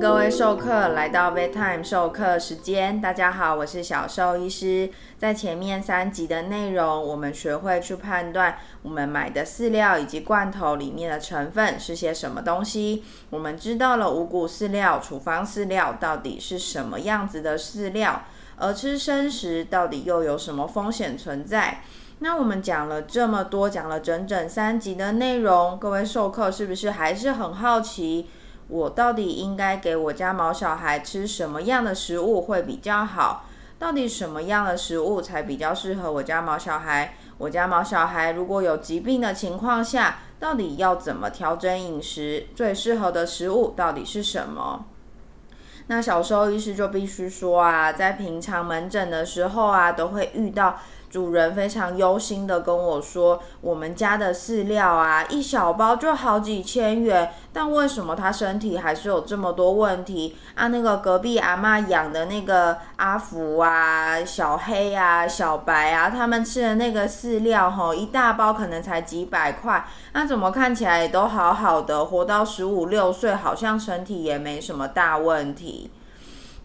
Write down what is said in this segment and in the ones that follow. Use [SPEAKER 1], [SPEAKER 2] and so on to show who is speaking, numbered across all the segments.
[SPEAKER 1] 各位授课来到 Bedtime 授课时间。大家好，我是小兽医师。在前面三集的内容，我们学会去判断我们买的饲料以及罐头里面的成分是些什么东西。我们知道了五谷饲料、处方饲料到底是什么样子的饲料，而吃生食到底又有什么风险存在？那我们讲了这么多，讲了整整三集的内容，各位授课是不是还是很好奇？我到底应该给我家毛小孩吃什么样的食物会比较好？到底什么样的食物才比较适合我家毛小孩？我家毛小孩如果有疾病的情况下，到底要怎么调整饮食？最适合的食物到底是什么？那小时候医师就必须说啊，在平常门诊的时候啊，都会遇到。主人非常忧心的跟我说：“我们家的饲料啊，一小包就好几千元，但为什么他身体还是有这么多问题？啊，那个隔壁阿妈养的那个阿福啊、小黑啊、小白啊，他们吃的那个饲料，吼，一大包可能才几百块，那怎么看起来也都好好的，活到十五六岁，好像身体也没什么大问题。”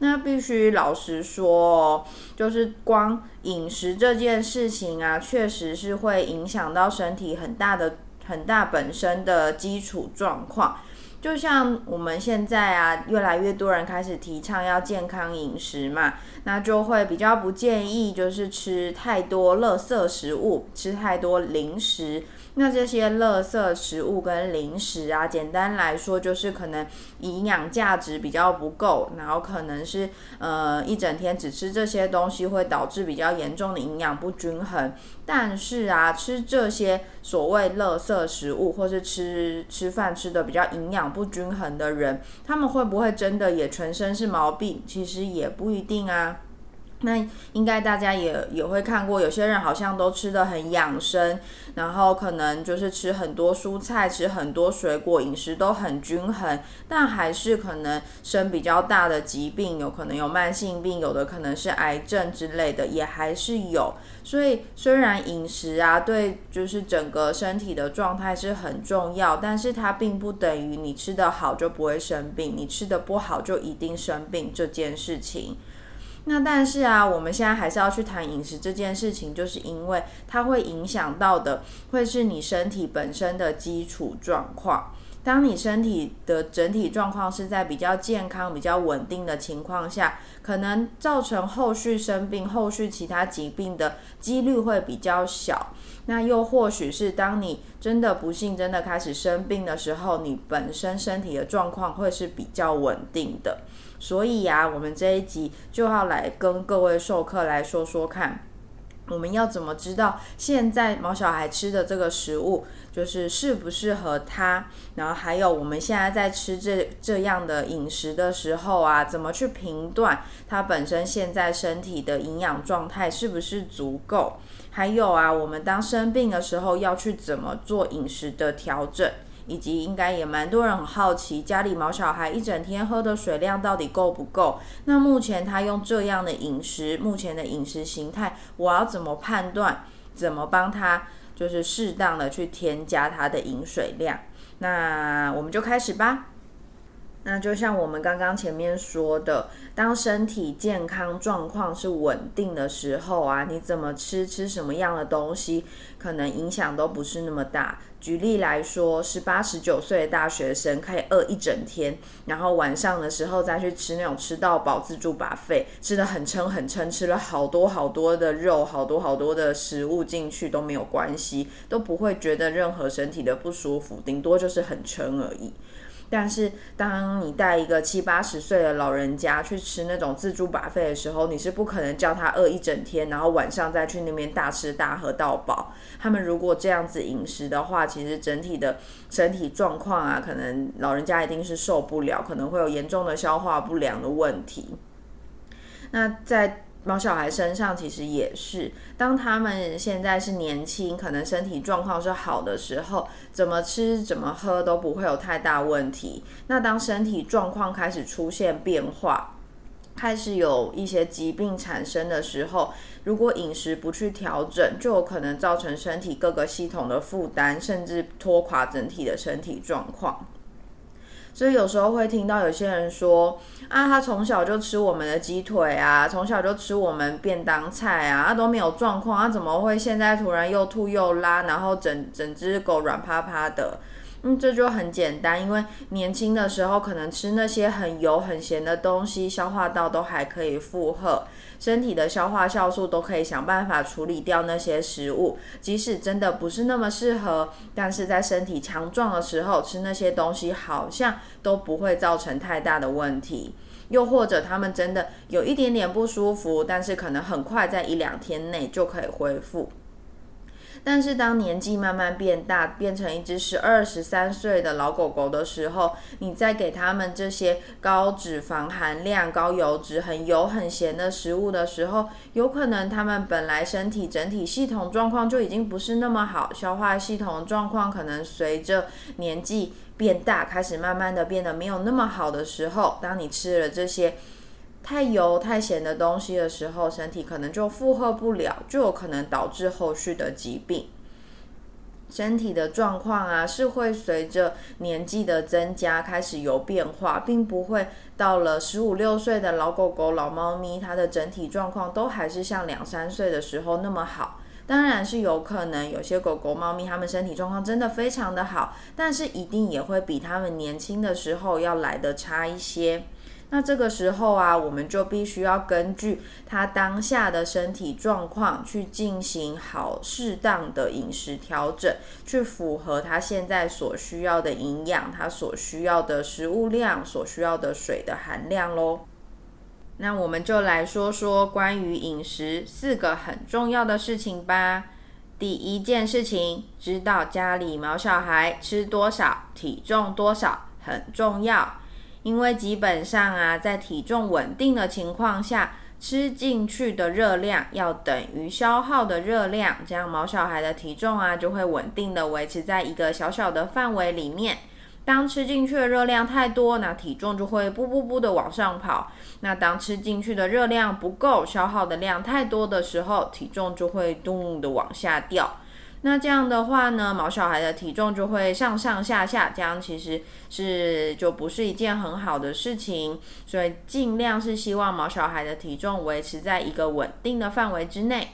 [SPEAKER 1] 那必须老实说，就是光饮食这件事情啊，确实是会影响到身体很大的、很大本身的基础状况。就像我们现在啊，越来越多人开始提倡要健康饮食嘛，那就会比较不建议就是吃太多垃圾食物，吃太多零食。那这些垃圾食物跟零食啊，简单来说就是可能营养价值比较不够，然后可能是呃一整天只吃这些东西会导致比较严重的营养不均衡。但是啊，吃这些所谓垃圾食物，或是吃吃饭吃的比较营养不均衡的人，他们会不会真的也全身是毛病？其实也不一定啊。那应该大家也也会看过，有些人好像都吃的很养生，然后可能就是吃很多蔬菜，吃很多水果，饮食都很均衡，但还是可能生比较大的疾病，有可能有慢性病，有的可能是癌症之类的，也还是有。所以虽然饮食啊，对就是整个身体的状态是很重要，但是它并不等于你吃的好就不会生病，你吃的不好就一定生病这件事情。那但是啊，我们现在还是要去谈饮食这件事情，就是因为它会影响到的，会是你身体本身的基础状况。当你身体的整体状况是在比较健康、比较稳定的情况下，可能造成后续生病、后续其他疾病的几率会比较小。那又或许是当你真的不幸、真的开始生病的时候，你本身身体的状况会是比较稳定的。所以呀，我们这一集就要来跟各位授课来说说看，我们要怎么知道现在毛小孩吃的这个食物就是适不适合他？然后还有我们现在在吃这这样的饮食的时候啊，怎么去评断他本身现在身体的营养状态是不是足够？还有啊，我们当生病的时候要去怎么做饮食的调整？以及应该也蛮多人很好奇，家里毛小孩一整天喝的水量到底够不够？那目前他用这样的饮食，目前的饮食形态，我要怎么判断？怎么帮他就是适当的去添加他的饮水量？那我们就开始吧。那就像我们刚刚前面说的，当身体健康状况是稳定的时候啊，你怎么吃，吃什么样的东西，可能影响都不是那么大。举例来说，十八十九岁的大学生可以饿一整天，然后晚上的时候再去吃那种吃到饱自助把费，吃的很撑很撑，吃了好多好多的肉，好多好多的食物进去都没有关系，都不会觉得任何身体的不舒服，顶多就是很撑而已。但是，当你带一个七八十岁的老人家去吃那种自助把费的时候，你是不可能叫他饿一整天，然后晚上再去那边大吃大喝到饱。他们如果这样子饮食的话，其实整体的身体状况啊，可能老人家一定是受不了，可能会有严重的消化不良的问题。那在猫小孩身上其实也是，当他们现在是年轻，可能身体状况是好的时候，怎么吃怎么喝都不会有太大问题。那当身体状况开始出现变化，开始有一些疾病产生的时候，如果饮食不去调整，就有可能造成身体各个系统的负担，甚至拖垮整体的身体状况。所以有时候会听到有些人说啊，他从小就吃我们的鸡腿啊，从小就吃我们便当菜啊，他都没有状况，他怎么会现在突然又吐又拉，然后整整只狗软趴趴的？嗯，这就很简单，因为年轻的时候可能吃那些很油很咸的东西，消化道都还可以负荷，身体的消化酵素都可以想办法处理掉那些食物。即使真的不是那么适合，但是在身体强壮的时候吃那些东西，好像都不会造成太大的问题。又或者他们真的有一点点不舒服，但是可能很快在一两天内就可以恢复。但是当年纪慢慢变大，变成一只十二、十三岁的老狗狗的时候，你再给他们这些高脂肪含量、高油脂、很油很咸的食物的时候，有可能他们本来身体整体系统状况就已经不是那么好，消化系统状况可能随着年纪变大，开始慢慢的变得没有那么好的时候，当你吃了这些。太油太咸的东西的时候，身体可能就负荷不了，就有可能导致后续的疾病。身体的状况啊，是会随着年纪的增加开始有变化，并不会到了十五六岁的老狗狗、老猫咪，它的整体状况都还是像两三岁的时候那么好。当然是有可能，有些狗狗、猫咪，它们身体状况真的非常的好，但是一定也会比它们年轻的时候要来的差一些。那这个时候啊，我们就必须要根据他当下的身体状况去进行好适当的饮食调整，去符合他现在所需要的营养，他所需要的食物量，所需要的水的含量喽。那我们就来说说关于饮食四个很重要的事情吧。第一件事情，知道家里毛小孩吃多少，体重多少很重要。因为基本上啊，在体重稳定的情况下，吃进去的热量要等于消耗的热量，这样毛小孩的体重啊就会稳定的维持在一个小小的范围里面。当吃进去的热量太多，那体重就会不不不的往上跑。那当吃进去的热量不够，消耗的量太多的时候，体重就会咚的往下掉。那这样的话呢，毛小孩的体重就会上上下下，这样其实是就不是一件很好的事情，所以尽量是希望毛小孩的体重维持在一个稳定的范围之内。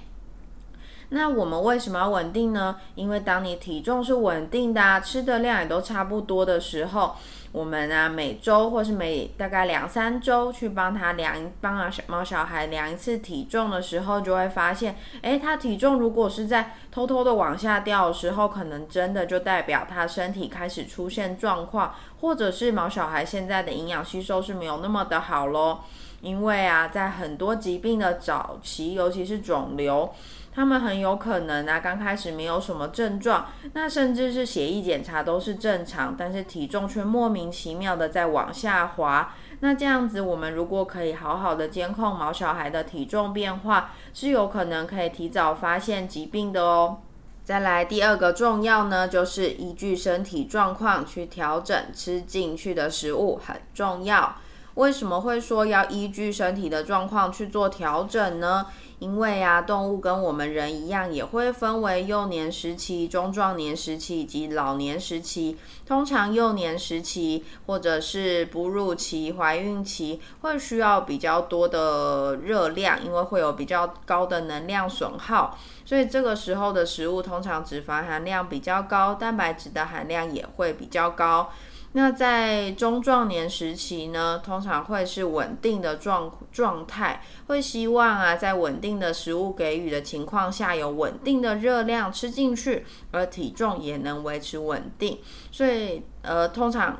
[SPEAKER 1] 那我们为什么要稳定呢？因为当你体重是稳定的，吃的量也都差不多的时候，我们啊每周或是每大概两三周去帮他量，帮啊小猫小孩量一次体重的时候，就会发现，诶，他体重如果是在偷偷的往下掉的时候，可能真的就代表他身体开始出现状况，或者是毛小孩现在的营养吸收是没有那么的好咯。因为啊，在很多疾病的早期，尤其是肿瘤。他们很有可能啊，刚开始没有什么症状，那甚至是血液检查都是正常，但是体重却莫名其妙的在往下滑。那这样子，我们如果可以好好的监控毛小孩的体重变化，是有可能可以提早发现疾病的哦。再来第二个重要呢，就是依据身体状况去调整吃进去的食物，很重要。为什么会说要依据身体的状况去做调整呢？因为啊，动物跟我们人一样，也会分为幼年时期、中壮年时期以及老年时期。通常幼年时期或者是哺乳期、怀孕期，会需要比较多的热量，因为会有比较高的能量损耗，所以这个时候的食物通常脂肪含量比较高，蛋白质的含量也会比较高。那在中壮年时期呢，通常会是稳定的状状态，会希望啊，在稳定的食物给予的情况下，有稳定的热量吃进去，而体重也能维持稳定，所以呃，通常。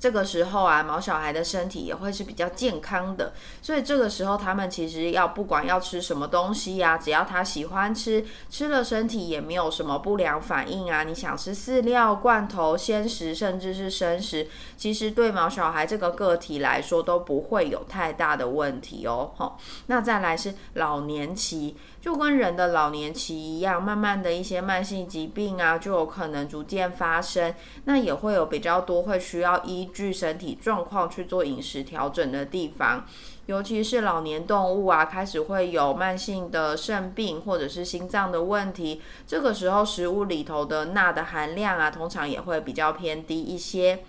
[SPEAKER 1] 这个时候啊，毛小孩的身体也会是比较健康的，所以这个时候他们其实要不管要吃什么东西呀，只要他喜欢吃，吃了身体也没有什么不良反应啊。你想吃饲料、罐头、鲜食，甚至是生食，其实对毛小孩这个个体来说都不会有太大的问题哦。吼，那再来是老年期。就跟人的老年期一样，慢慢的一些慢性疾病啊，就有可能逐渐发生。那也会有比较多会需要医据身体状况去做饮食调整的地方，尤其是老年动物啊，开始会有慢性的肾病或者是心脏的问题。这个时候食物里头的钠的含量啊，通常也会比较偏低一些。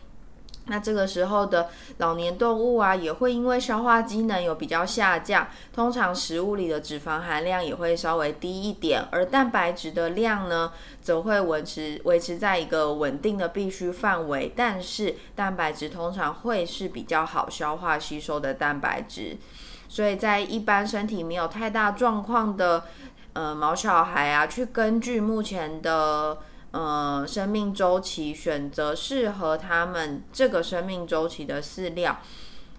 [SPEAKER 1] 那这个时候的老年动物啊，也会因为消化机能有比较下降，通常食物里的脂肪含量也会稍微低一点，而蛋白质的量呢，则会维持维持在一个稳定的必须范围。但是蛋白质通常会是比较好消化吸收的蛋白质，所以在一般身体没有太大状况的呃毛小孩啊，去根据目前的。呃，生命周期选择适合他们这个生命周期的饲料，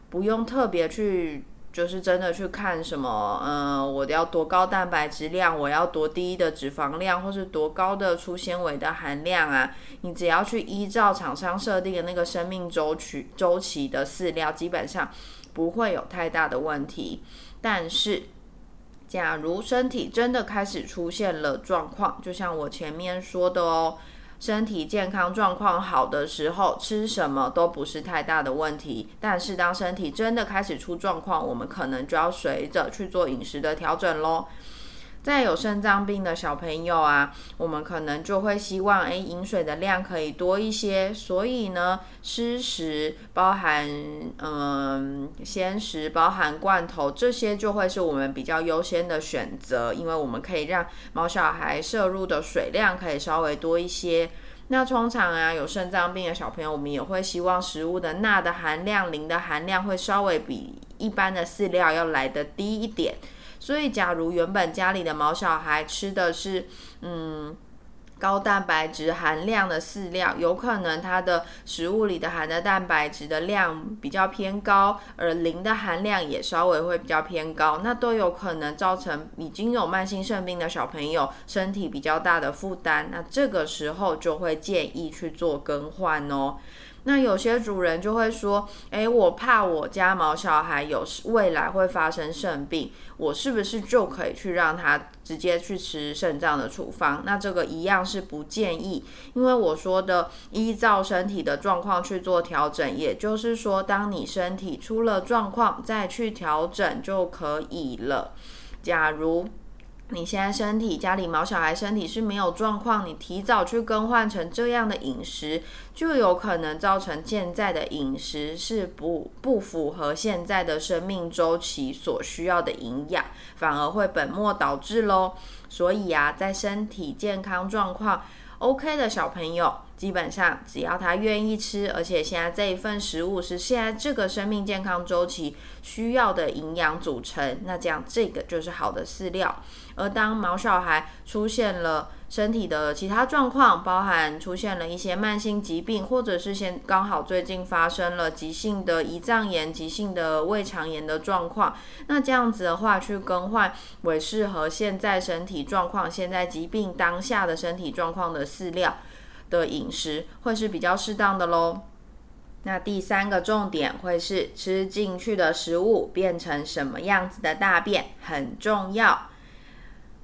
[SPEAKER 1] 不用特别去，就是真的去看什么，呃，我要多高蛋白质量，我要多低的脂肪量，或是多高的粗纤维的含量啊？你只要去依照厂商设定的那个生命周期周期的饲料，基本上不会有太大的问题。但是，假如身体真的开始出现了状况，就像我前面说的哦，身体健康状况好的时候，吃什么都不是太大的问题。但是当身体真的开始出状况，我们可能就要随着去做饮食的调整喽。再有肾脏病的小朋友啊，我们可能就会希望，诶，饮水的量可以多一些。所以呢，湿食包含嗯鲜食，包含罐头，这些就会是我们比较优先的选择，因为我们可以让毛小孩摄入的水量可以稍微多一些。那通常啊，有肾脏病的小朋友，我们也会希望食物的钠的含量、磷的含量会稍微比一般的饲料要来的低一点。所以，假如原本家里的毛小孩吃的是嗯高蛋白质含量的饲料，有可能它的食物里的含的蛋白质的量比较偏高，而磷的含量也稍微会比较偏高，那都有可能造成已经有慢性肾病的小朋友身体比较大的负担。那这个时候就会建议去做更换哦。那有些主人就会说：“诶，我怕我家毛小孩有未来会发生肾病，我是不是就可以去让他直接去吃肾脏的处方？”那这个一样是不建议，因为我说的依照身体的状况去做调整，也就是说，当你身体出了状况再去调整就可以了。假如你现在身体家里毛小孩身体是没有状况，你提早去更换成这样的饮食，就有可能造成现在的饮食是不不符合现在的生命周期所需要的营养，反而会本末倒置喽。所以啊，在身体健康状况 OK 的小朋友。基本上，只要他愿意吃，而且现在这一份食物是现在这个生命健康周期需要的营养组成，那这样这个就是好的饲料。而当毛小孩出现了身体的其他状况，包含出现了一些慢性疾病，或者是先刚好最近发生了急性的胰脏炎、急性的胃肠炎的状况，那这样子的话，去更换为适合现在身体状况、现在疾病当下的身体状况的饲料。的饮食会是比较适当的喽。那第三个重点会是吃进去的食物变成什么样子的大便很重要。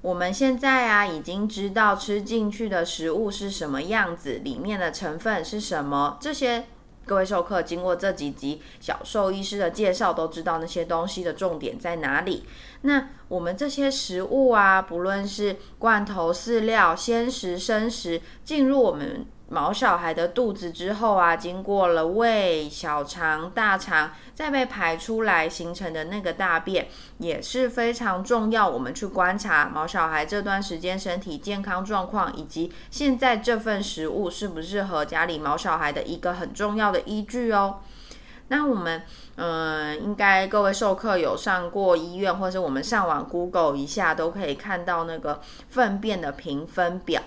[SPEAKER 1] 我们现在啊已经知道吃进去的食物是什么样子，里面的成分是什么，这些。各位授课经过这几集小兽医师的介绍，都知道那些东西的重点在哪里。那我们这些食物啊，不论是罐头、饲料、鲜食、生食，进入我们。毛小孩的肚子之后啊，经过了胃、小肠、大肠，再被排出来形成的那个大便也是非常重要。我们去观察毛小孩这段时间身体健康状况，以及现在这份食物是不是和家里毛小孩的一个很重要的依据哦。那我们嗯，应该各位授课有上过医院，或者我们上网 Google 一下，都可以看到那个粪便的评分表。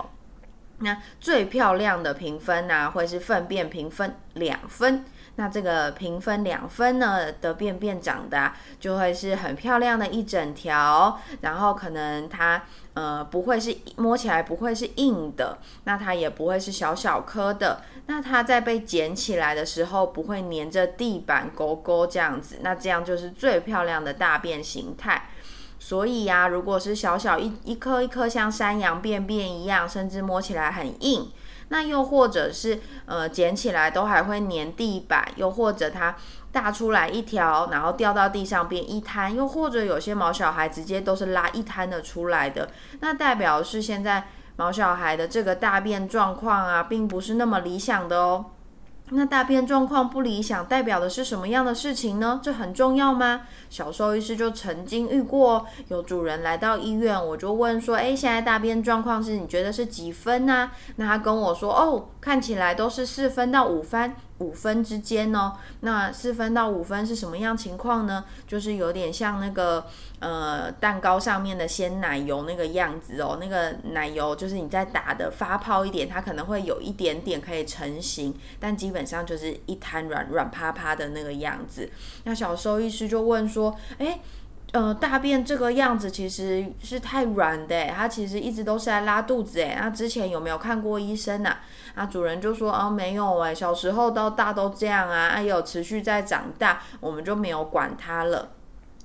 [SPEAKER 1] 那最漂亮的评分呢，会是粪便评分两分。那这个评分两分呢的便便长得就会是很漂亮的一整条，然后可能它呃不会是摸起来不会是硬的，那它也不会是小小颗的。那它在被捡起来的时候不会粘着地板勾勾这样子，那这样就是最漂亮的大便形态。所以呀，如果是小小一一颗一颗像山羊便便一样，甚至摸起来很硬，那又或者是呃捡起来都还会粘地板，又或者它大出来一条，然后掉到地上变一滩，又或者有些毛小孩直接都是拉一滩的出来的，那代表是现在毛小孩的这个大便状况啊，并不是那么理想的哦。那大便状况不理想，代表的是什么样的事情呢？这很重要吗？小兽医师就曾经遇过，有主人来到医院，我就问说：“诶，现在大便状况是你觉得是几分呢？”那他跟我说：“哦，看起来都是四分到五分。”五分之间哦，那四分到五分是什么样情况呢？就是有点像那个呃蛋糕上面的鲜奶油那个样子哦，那个奶油就是你在打的发泡一点，它可能会有一点点可以成型，但基本上就是一滩软软趴趴的那个样子。那小兽医师就问说，诶。呃，大便这个样子其实是太软的，它其实一直都是在拉肚子哎。那之前有没有看过医生呐？啊，主人就说哦，没有哎，小时候到大都这样啊，啊有持续在长大，我们就没有管它了。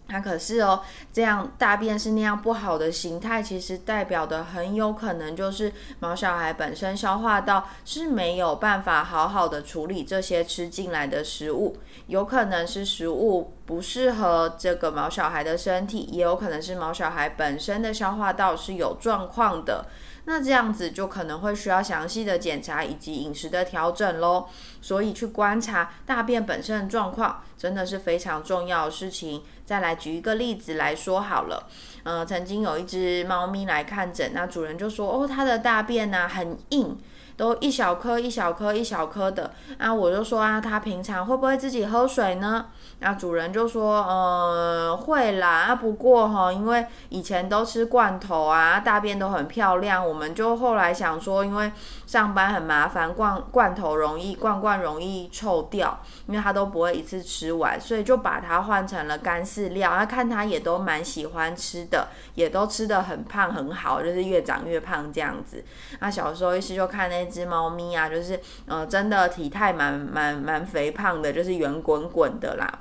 [SPEAKER 1] 它可是哦，这样大便是那样不好的形态，其实代表的很有可能就是毛小孩本身消化道是没有办法好好的处理这些吃进来的食物，有可能是食物不适合这个毛小孩的身体，也有可能是毛小孩本身的消化道是有状况的。那这样子就可能会需要详细的检查以及饮食的调整喽。所以去观察大便本身的状况，真的是非常重要的事情。再来举一个例子来说好了，嗯，曾经有一只猫咪来看诊，那主人就说，哦，它的大便呢很硬。都一小颗一小颗一小颗的，啊，我就说啊，它平常会不会自己喝水呢？那主人就说，呃，会啦，啊，不过哈，因为以前都吃罐头啊，大便都很漂亮，我们就后来想说，因为上班很麻烦，罐罐头容易罐罐容易臭掉，因为它都不会一次吃完，所以就把它换成了干饲料，那看它也都蛮喜欢吃的，也都吃的很胖很好，就是越长越胖这样子。那小时候一时就看那。只猫咪啊，就是呃，真的体态蛮蛮蛮肥胖的，就是圆滚滚的啦。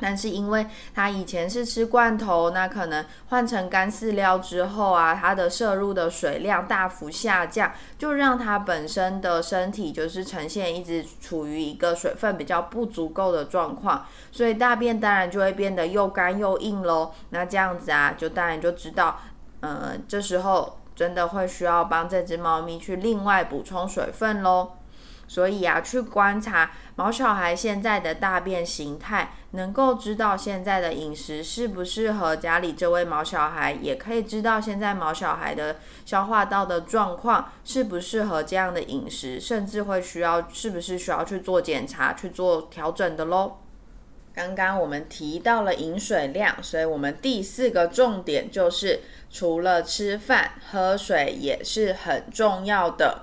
[SPEAKER 1] 但是因为它以前是吃罐头，那可能换成干饲料之后啊，它的摄入的水量大幅下降，就让它本身的身体就是呈现一直处于一个水分比较不足够的状况，所以大便当然就会变得又干又硬喽。那这样子啊，就当然就知道，呃，这时候。真的会需要帮这只猫咪去另外补充水分喽，所以啊，去观察毛小孩现在的大便形态，能够知道现在的饮食适不适合家里这位毛小孩，也可以知道现在毛小孩的消化道的状况适不适合这样的饮食，甚至会需要是不是需要去做检查去做调整的喽。刚刚我们提到了饮水量，所以我们第四个重点就是。除了吃饭，喝水也是很重要的。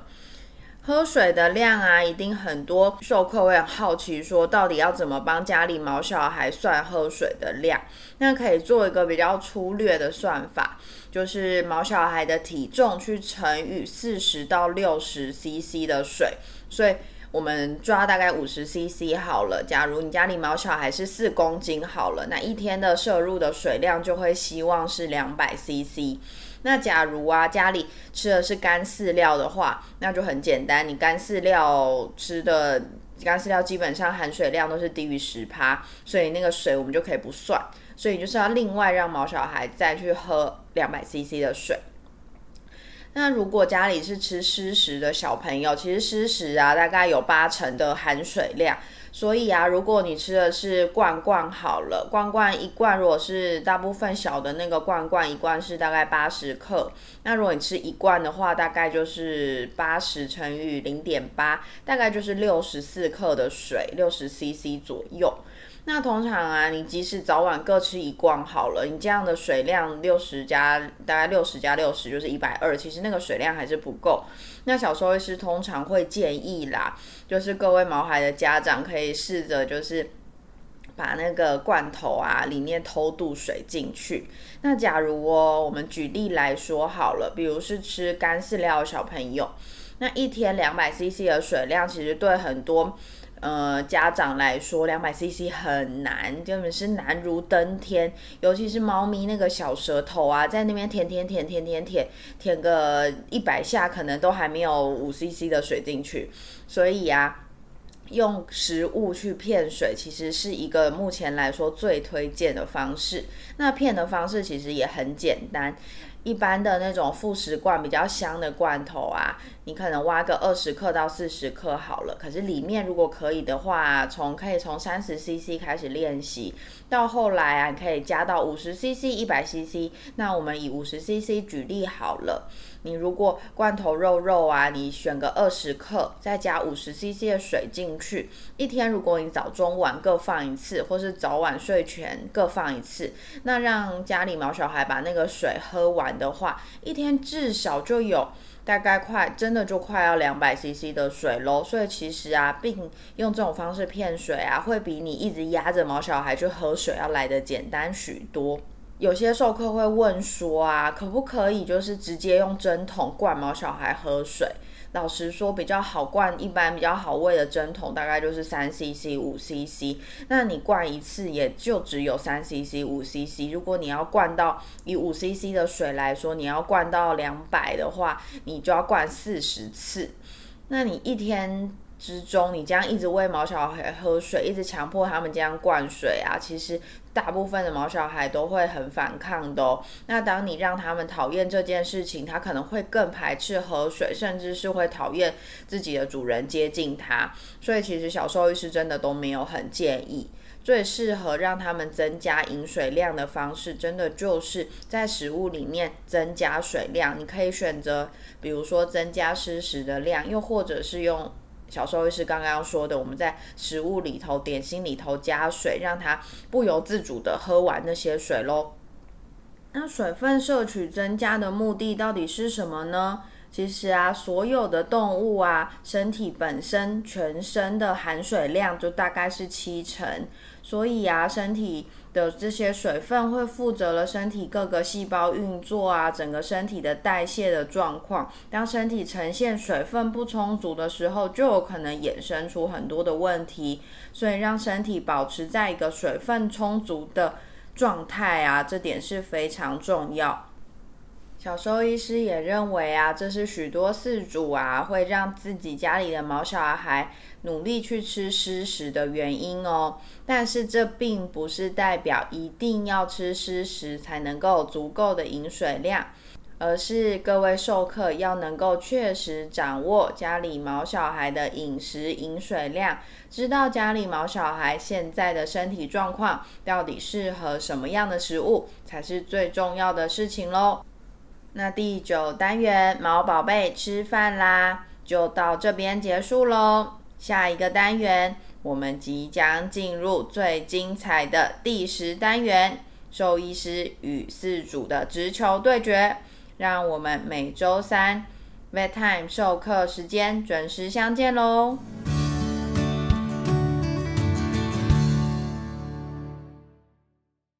[SPEAKER 1] 喝水的量啊，一定很多授课会很好奇，说到底要怎么帮家里毛小孩算喝水的量？那可以做一个比较粗略的算法，就是毛小孩的体重去乘以四十到六十 CC 的水，所以。我们抓大概五十 CC 好了。假如你家里毛小孩是四公斤好了，那一天的摄入的水量就会希望是两百 CC。那假如啊家里吃的是干饲料的话，那就很简单，你干饲料吃的干饲料基本上含水量都是低于十趴，所以那个水我们就可以不算，所以就是要另外让毛小孩再去喝两百 CC 的水。那如果家里是吃湿食的小朋友，其实湿食啊，大概有八成的含水量。所以啊，如果你吃的是罐罐好了，罐罐一罐，如果是大部分小的那个罐罐，一罐是大概八十克。那如果你吃一罐的话，大概就是八十乘以零点八，大概就是六十四克的水，六十 CC 左右。那通常啊，你即使早晚各吃一罐好了，你这样的水量六十加大概六十加六十就是一百二，其实那个水量还是不够。那小兽医师通常会建议啦，就是各位毛孩的家长可以试着就是把那个罐头啊里面偷渡水进去。那假如哦，我们举例来说好了，比如是吃干饲料的小朋友，那一天两百 CC 的水量，其实对很多。呃，家长来说，两百 CC 很难，根本是难如登天。尤其是猫咪那个小舌头啊，在那边舔舔舔舔舔舔，舔个一百下，可能都还没有五 CC 的水进去。所以啊，用食物去骗水，其实是一个目前来说最推荐的方式。那骗的方式其实也很简单。一般的那种副食罐比较香的罐头啊，你可能挖个二十克到四十克好了。可是里面如果可以的话，从可以从三十 CC 开始练习，到后来啊，可以加到五十 CC、一百 CC。那我们以五十 CC 举例好了。你如果罐头肉肉啊，你选个二十克，再加五十 CC 的水进去，一天如果你早中晚各放一次，或是早晚睡前各放一次，那让家里毛小孩把那个水喝完的话，一天至少就有大概快真的就快要两百 CC 的水喽。所以其实啊，并用这种方式骗水啊，会比你一直压着毛小孩去喝水要来的简单许多。有些授课会问说啊，可不可以就是直接用针筒灌毛小孩喝水？老实说，比较好灌，一般比较好喂的针筒大概就是三 CC、五 CC。那你灌一次也就只有三 CC、五 CC。如果你要灌到以五 CC 的水来说，你要灌到两百的话，你就要灌四十次。那你一天？之中，你这样一直喂毛小孩喝水，一直强迫他们这样灌水啊，其实大部分的毛小孩都会很反抗的哦。那当你让他们讨厌这件事情，他可能会更排斥喝水，甚至是会讨厌自己的主人接近他。所以其实小兽医师真的都没有很建议，最适合让他们增加饮水量的方式，真的就是在食物里面增加水量。你可以选择，比如说增加湿食的量，又或者是用。小兽医师刚刚说的，我们在食物里头、点心里头加水，让它不由自主的喝完那些水喽。那水分摄取增加的目的到底是什么呢？其实啊，所有的动物啊，身体本身全身的含水量就大概是七成，所以啊，身体。有这些水分会负责了身体各个细胞运作啊，整个身体的代谢的状况。当身体呈现水分不充足的时候，就有可能衍生出很多的问题。所以让身体保持在一个水分充足的状态啊，这点是非常重要。小兽医师也认为啊，这是许多饲主啊会让自己家里的毛小孩努力去吃湿食的原因哦。但是这并不是代表一定要吃湿食才能够足够的饮水量，而是各位授课要能够确实掌握家里毛小孩的饮食饮水量，知道家里毛小孩现在的身体状况到底适合什么样的食物，才是最重要的事情喽。那第九单元毛宝贝吃饭啦，就到这边结束喽。下一个单元，我们即将进入最精彩的第十单元——兽医师与饲主的直球对决。让我们每周三 Vet Time 授课时间准时相见喽！